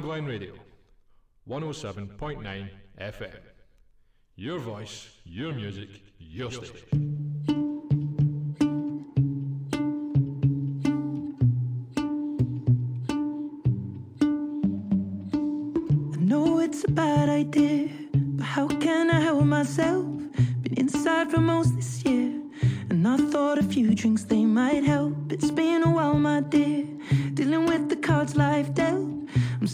John Radio, 107.9 FM. Your voice, your music, your station. it's a bad idea, but how can I help myself? Been inside for most this year, and I thought a few drinks they might help. It's been a while, my dear, dealing with the cards life dealt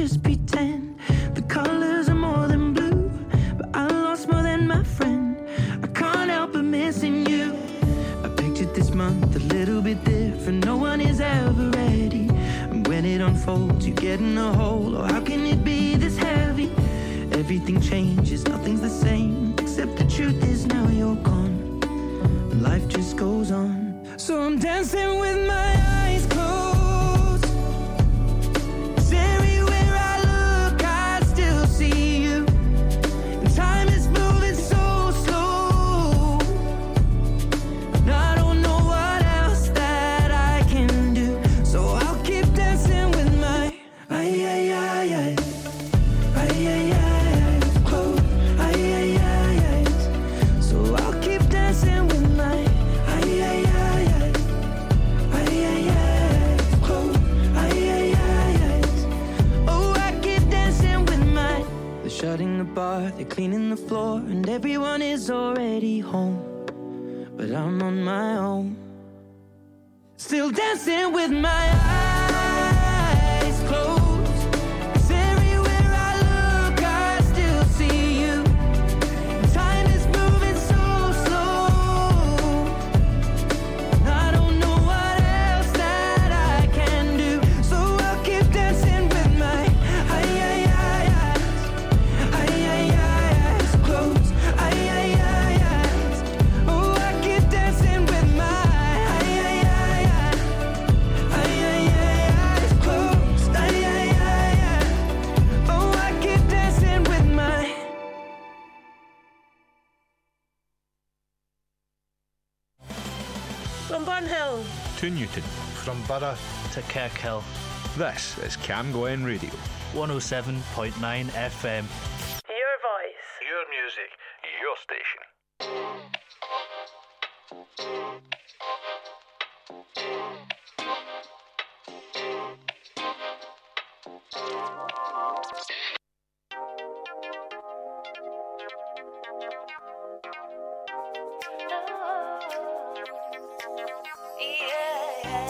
just be to Kirkhill. This is Cam Glen Radio. 107.9 FM. Your voice. Your music. Your station.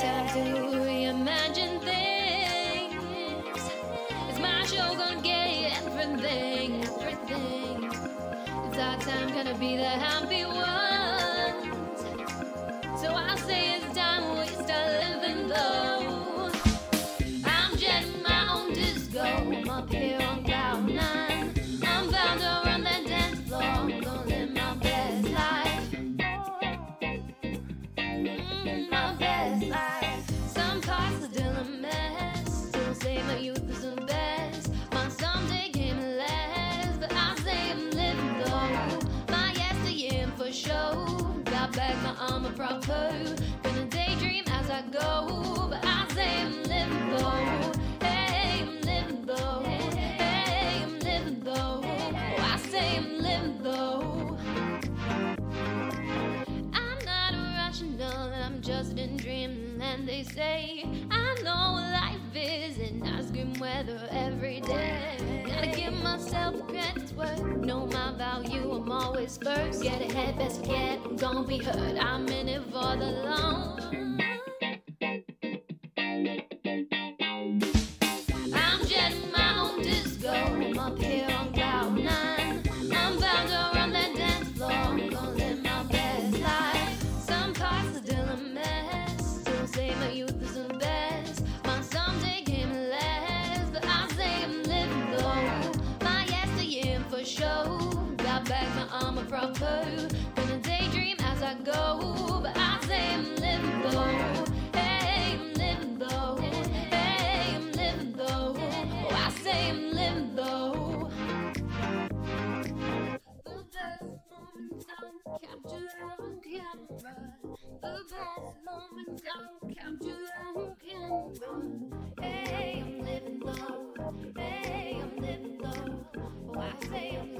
Time to imagine things. It's my show gonna get everything, everything. It's our time gonna be the happy one. Gonna daydream as I go, but I say I'm. Hey, I'm. Hey, I'm oh, I say I'm. I'm not I'm just in dreamland. They say I know life is an ice cream weather every day myself, worth. Know my value, I'm always first. Get ahead, best get, I'm gonna be heard. I'm in it for the long. The best moments I'll capture on camera. Hey, I'm living low. Hey, I'm living low. Oh, I say I'm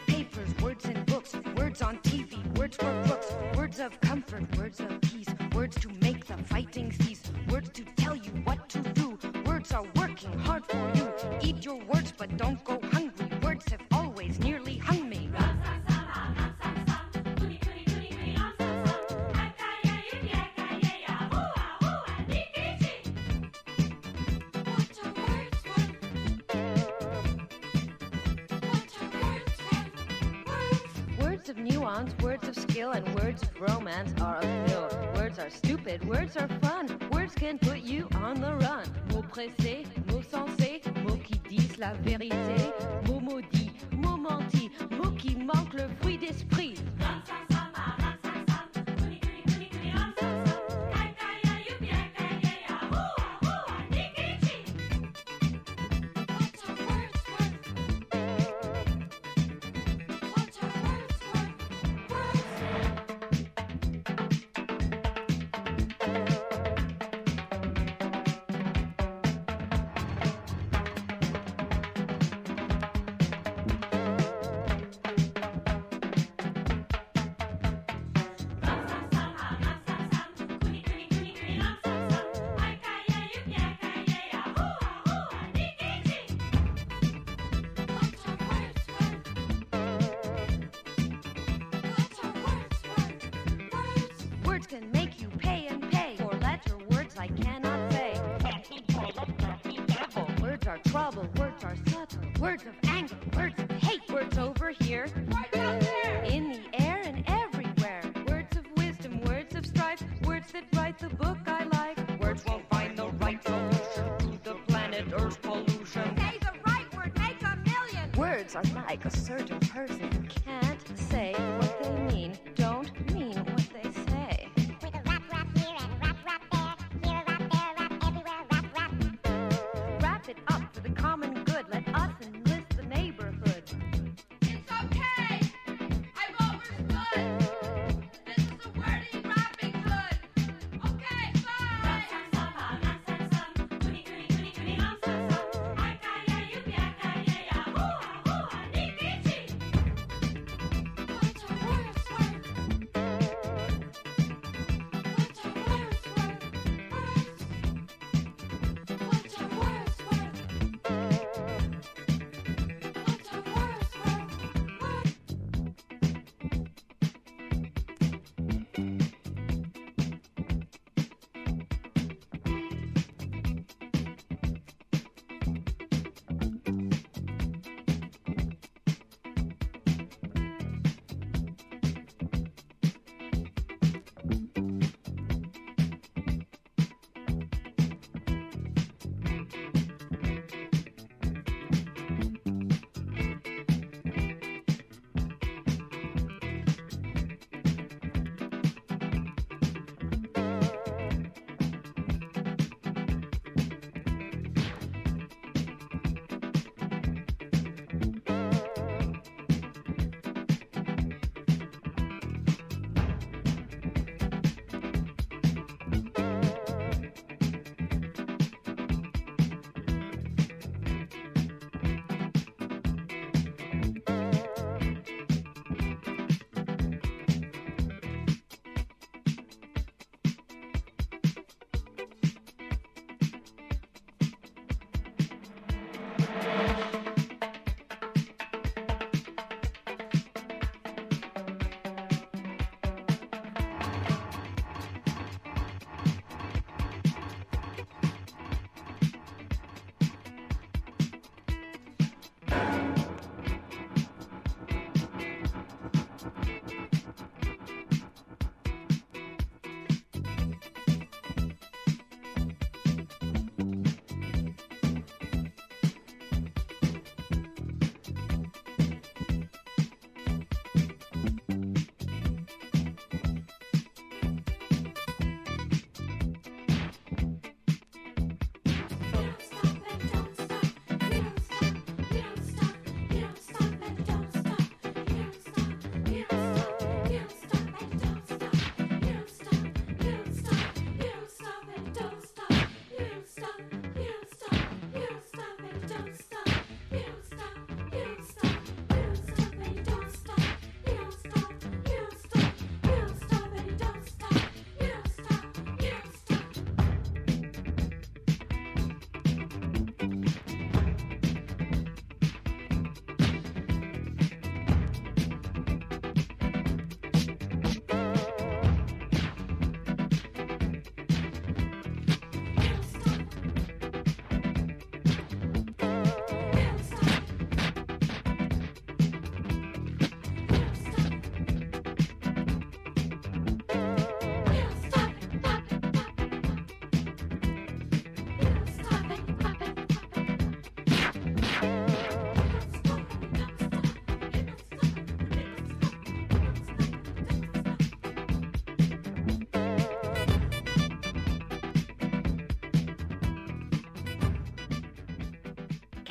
Papers, words in books, words on TV, words for books, words of comfort, words of peace, words to make the fighting cease, words to tell you what to do. Words are working hard for you. Eat your words, but don't go romance are a pill. Words are stupid, words are fun. Words can put you on the run. Mots pressés, mots sensés, mots qui disent la vérité. Words of anger, words of hate, words over here, in the air and everywhere. Words of wisdom, words of strife, words that write the book I like. Words won't find the right solution to the planet Earth's pollution. Say the right word, make a million. Words are like a certain person who can't say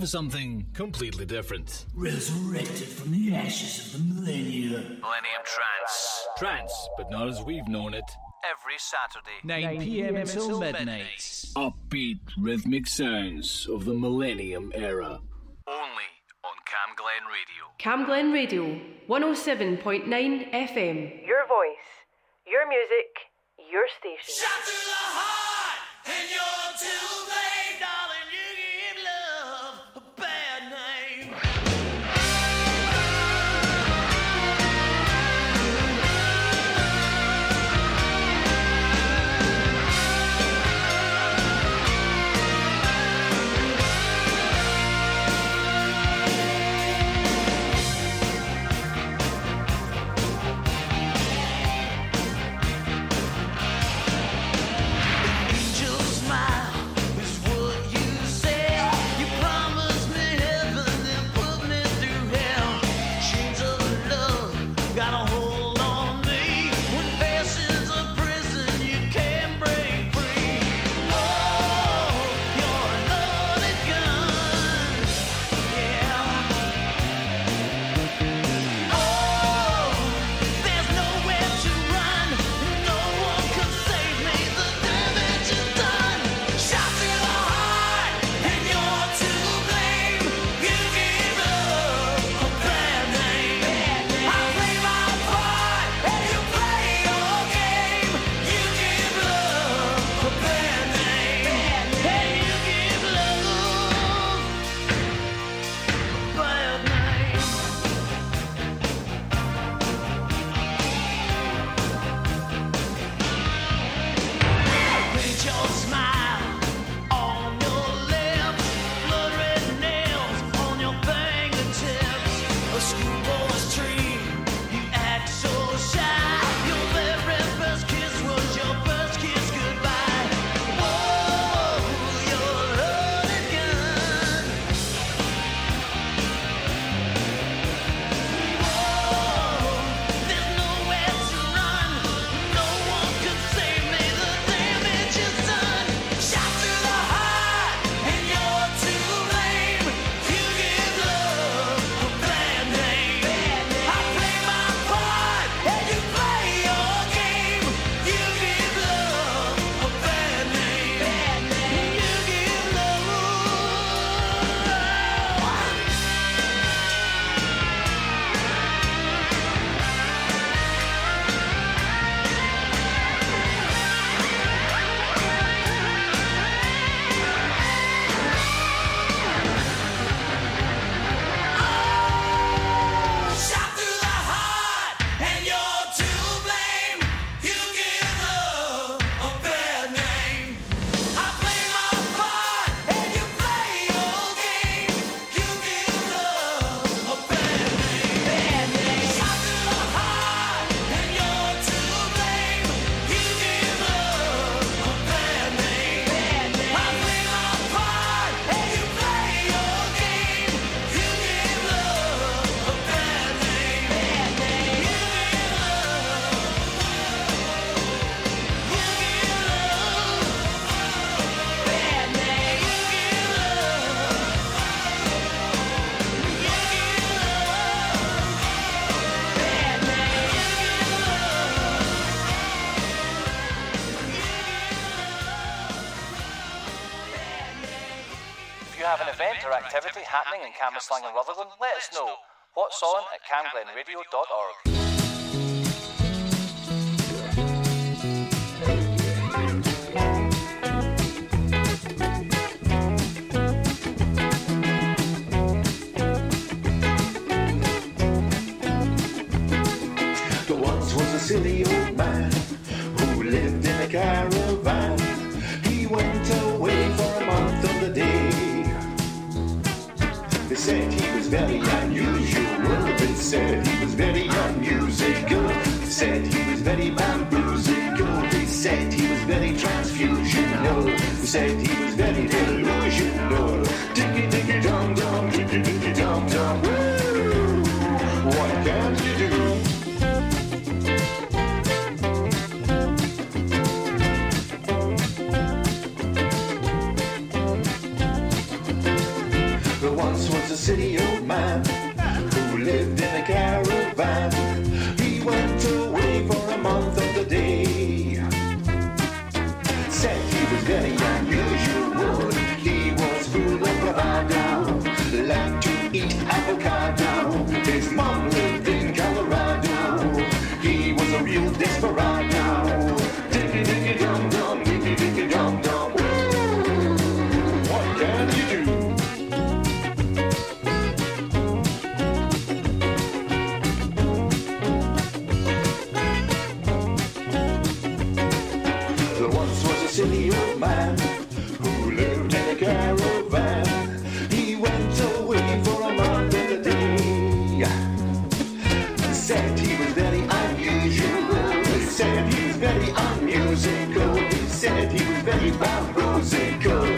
have something completely different. Resurrected from the ashes of the millennia. Millennium Trance. Trance, but not as we've known it. Every Saturday, 9, p.m. until midnight. Upbeat rhythmic sounds of the millennium era. Only on Cam Glen Radio. Cam Glen Radio, 107.9 FM. Your voice, your music, your station. Shout to the heart, and you're till Interactivity happening in Cambuslang and Rutherglen, let us know. What's on at camglenradio.org. silly old man who lived in a car very unusual. It said he was very unmusical. Said he was very bamboozled. They said he was very transfusional. They said he was very delusional. Dicky dicky dum dum, dicky dicky dum dum. city old man who lived in a caravan. silly old man who lived in a caravan. He went away for a month and a day. Said he was very unusual. Said he was very unmusical. Said he was very unmusical.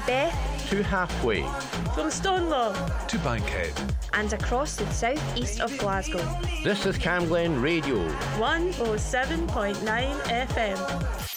to halfway, from Stonelaw. To Bankhead, and across the southeast of Glasgow. This is Camglen Radio. 107.9 FM.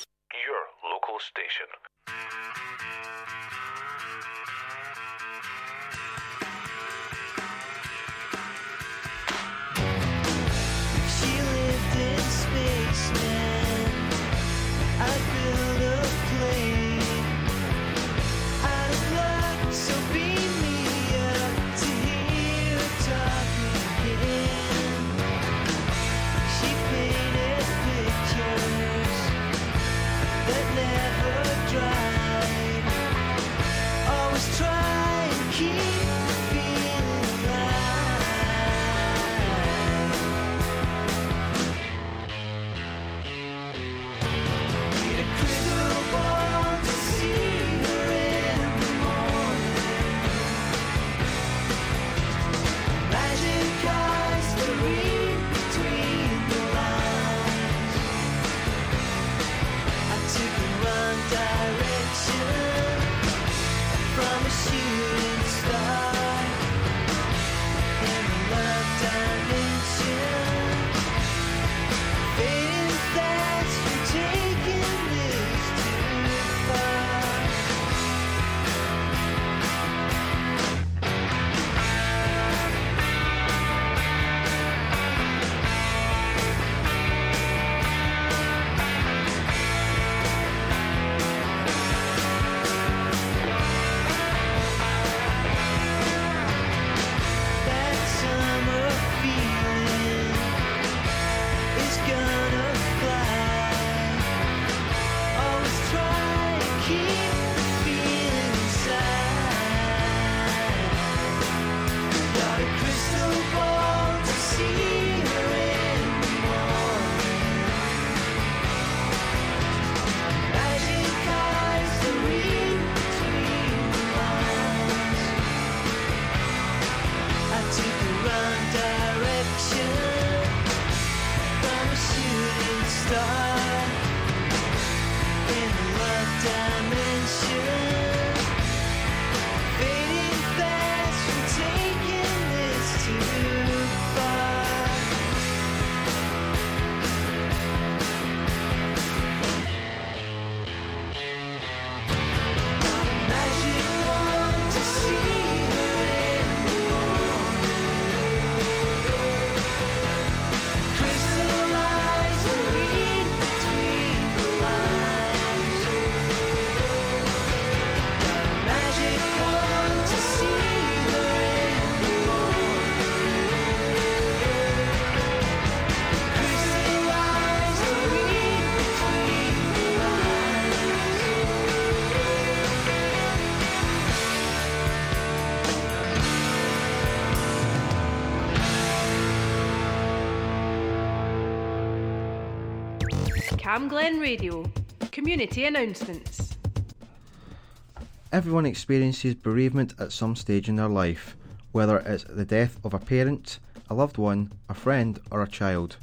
Cam Glen Radio. Community announcements. Everyone experiences bereavement at some stage in their life, whether it's the death of a parent, a loved one, a friend, or a child.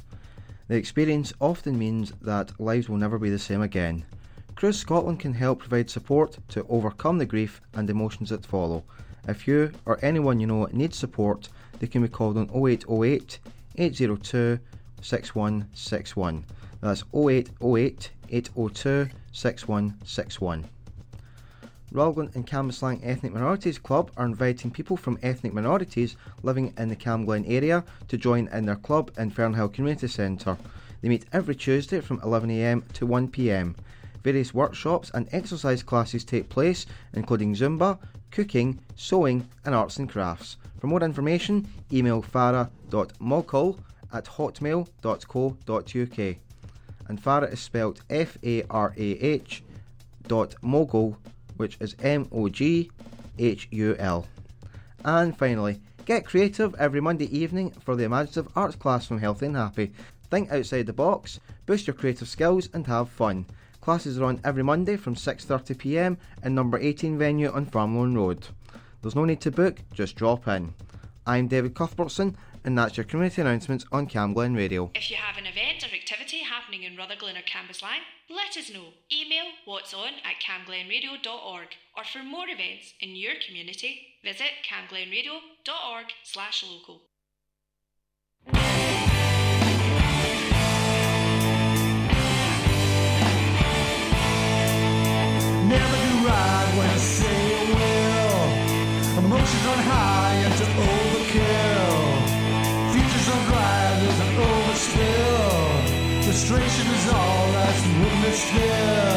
The experience often means that lives will never be the same again. Cruse Scotland can help provide support to overcome the grief and emotions that follow. If you or anyone you know needs support, they can be called on 0808 802 6161. That's 0808 802 6161. Rutherglen and Cambuslang Ethnic Minorities Club are inviting people from ethnic minorities living in the Camglen area to join in their club in Fernhill Community Centre. They meet every Tuesday from 11am to 1pm. Various workshops and exercise classes take place, including Zumba, cooking, sewing, and arts and crafts. For more information, email farah.mogul at hotmail.co.uk. And Farah is spelled F A R A H dot mogul, which is M O G H U L. And finally, get creative every Monday evening for the Imaginative Arts class from Healthy and Happy. Think outside the box, boost your creative skills, and have fun. Classes are on every Monday from 6.30pm in number 18 venue on Farmeloan Road. There's no need to book, just drop in. I'm David Cuthbertson, and that's your community announcements on Camglen Radio. If you have an event or activity happening in Rutherglen or Cambuslang, let us know. Email what's on at camglenradio.org or for more events in your community, visit camglenradio.org slash local. Never do right when I say I will. Emotions run high into overkill. Is all that's with me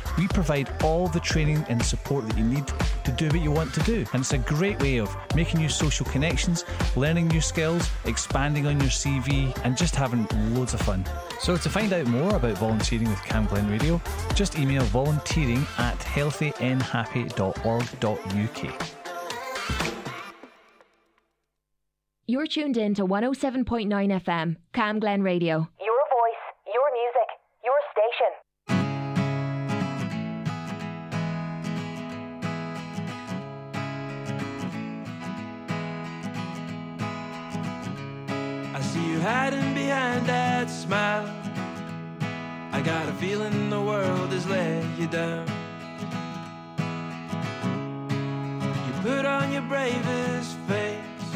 We provide all the training and support that you need to do what you want to do. And it's a great way of making new social connections, learning new skills, expanding on your CV, and just having loads of fun. So to find out more about volunteering with Cam Glen Radio, just email volunteering at healthynhappy.org.uk. You're tuned in to 107.9 FM, Cam Glen Radio. Your hiding behind that smile. I got a feeling the world has let you down. You put on your bravest face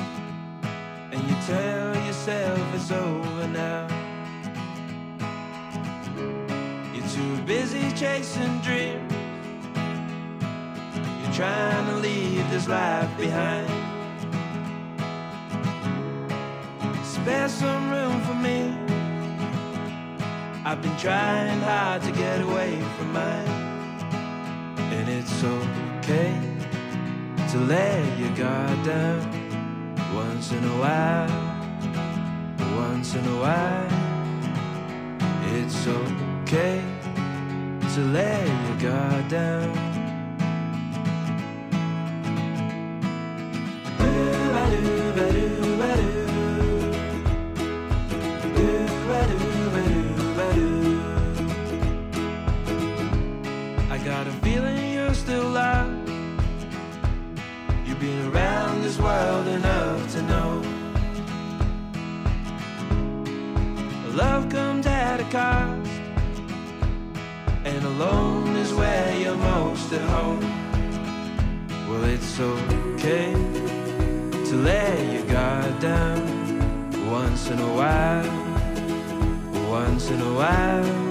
and you tell yourself it's over now. You're too busy chasing dreams. You're trying to leave this life behind. Spare some room for me. I've been trying hard to get away from mine. And it's okay to let your guard down once in a while. Once in a while, it's okay to let your guard down. I it's okay to let your guard down once in a while. Once in a while,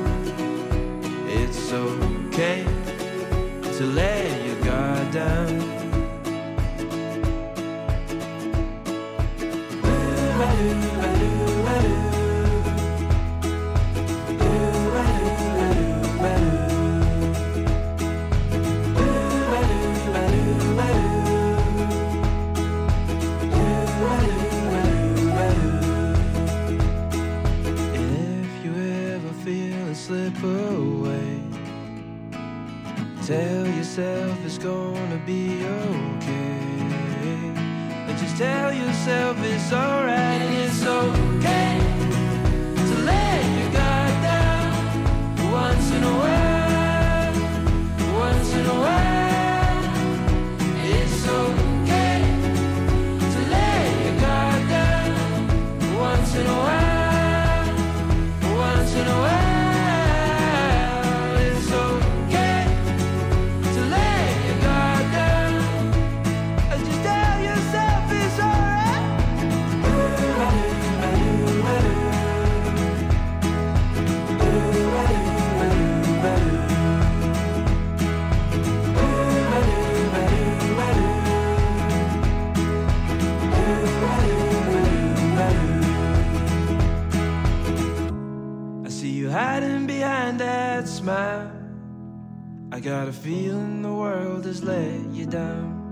I got a feeling the world has let you down.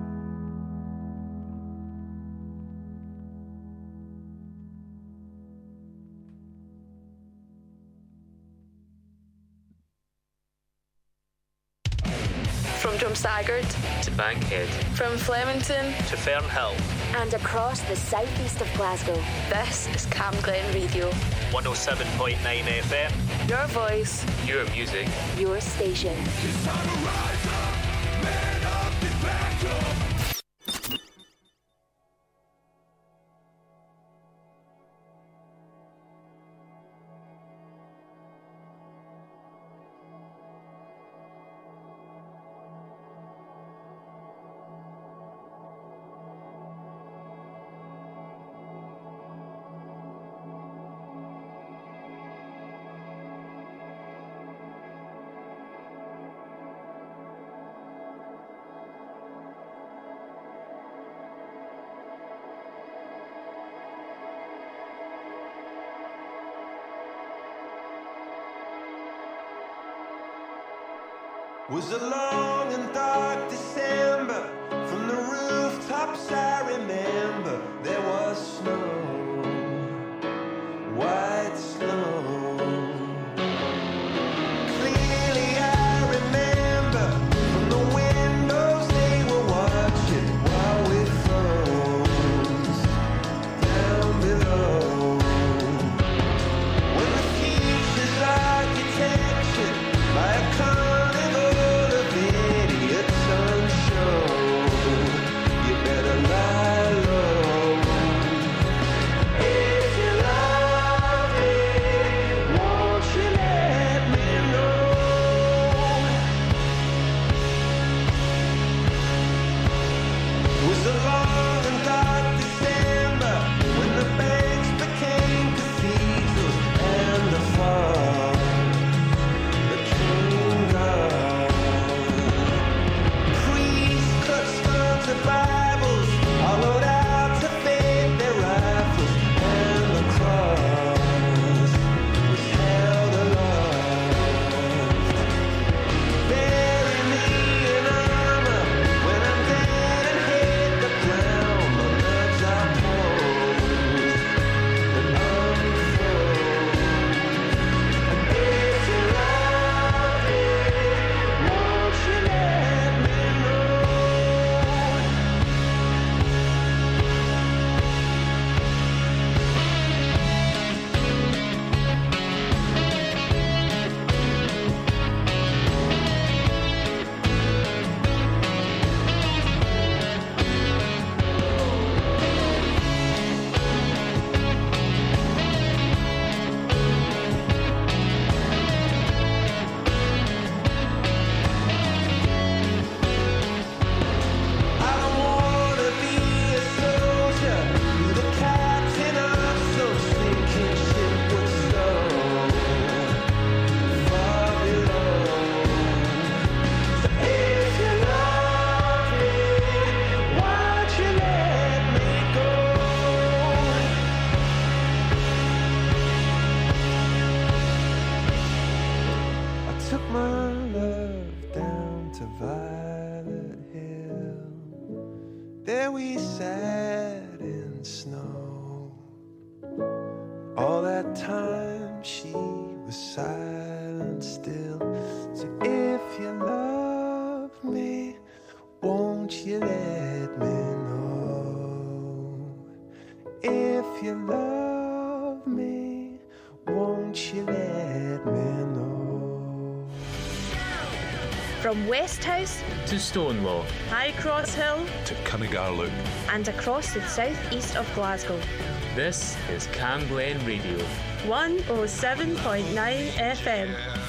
To Bankhead from Flemington to Fernhill, And across the southeast of Glasgow. This is Cam Glen Radio. 107.9 FM. Your voice, Your music. Your station. Was there we sat. Resthouse to Stonelaw, High Cross Hill to Cuningar Loop, and across the southeast of Glasgow. This is Camglen Radio 107.9 FM.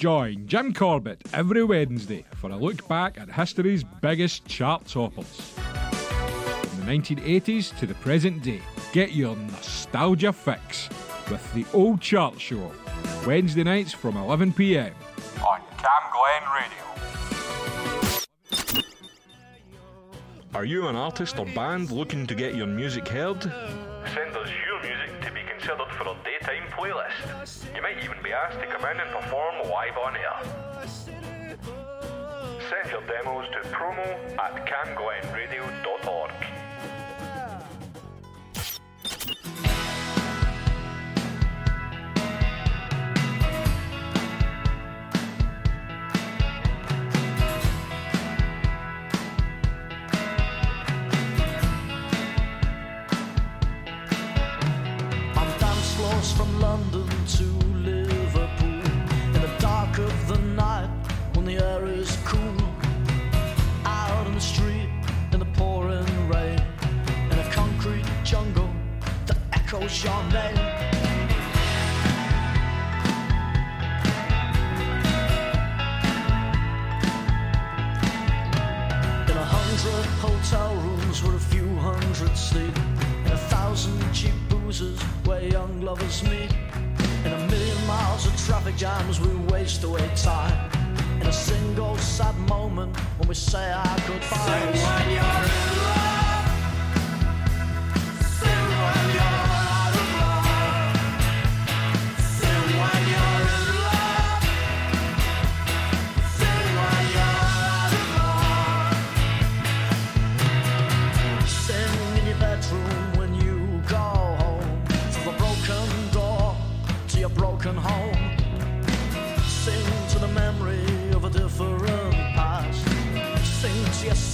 Join Jim Corbett every Wednesday for a look back at history's biggest chart toppers. From the 1980s to the present day, get your nostalgia fix with the Old Chart Show, Wednesday nights from 11pm on Cam Glen Radio. Are you an artist or band looking to get your music heard? Send playlist. You might even be asked to come in and perform live on air. Send your demos to promo at camglenradio.org. In a hundred hotel rooms where a few hundred sleep In a thousand cheap boozes where young lovers meet. In a million miles of traffic jams we waste away time. In a single sad moment when we say our goodbyes. Sing when you're in love past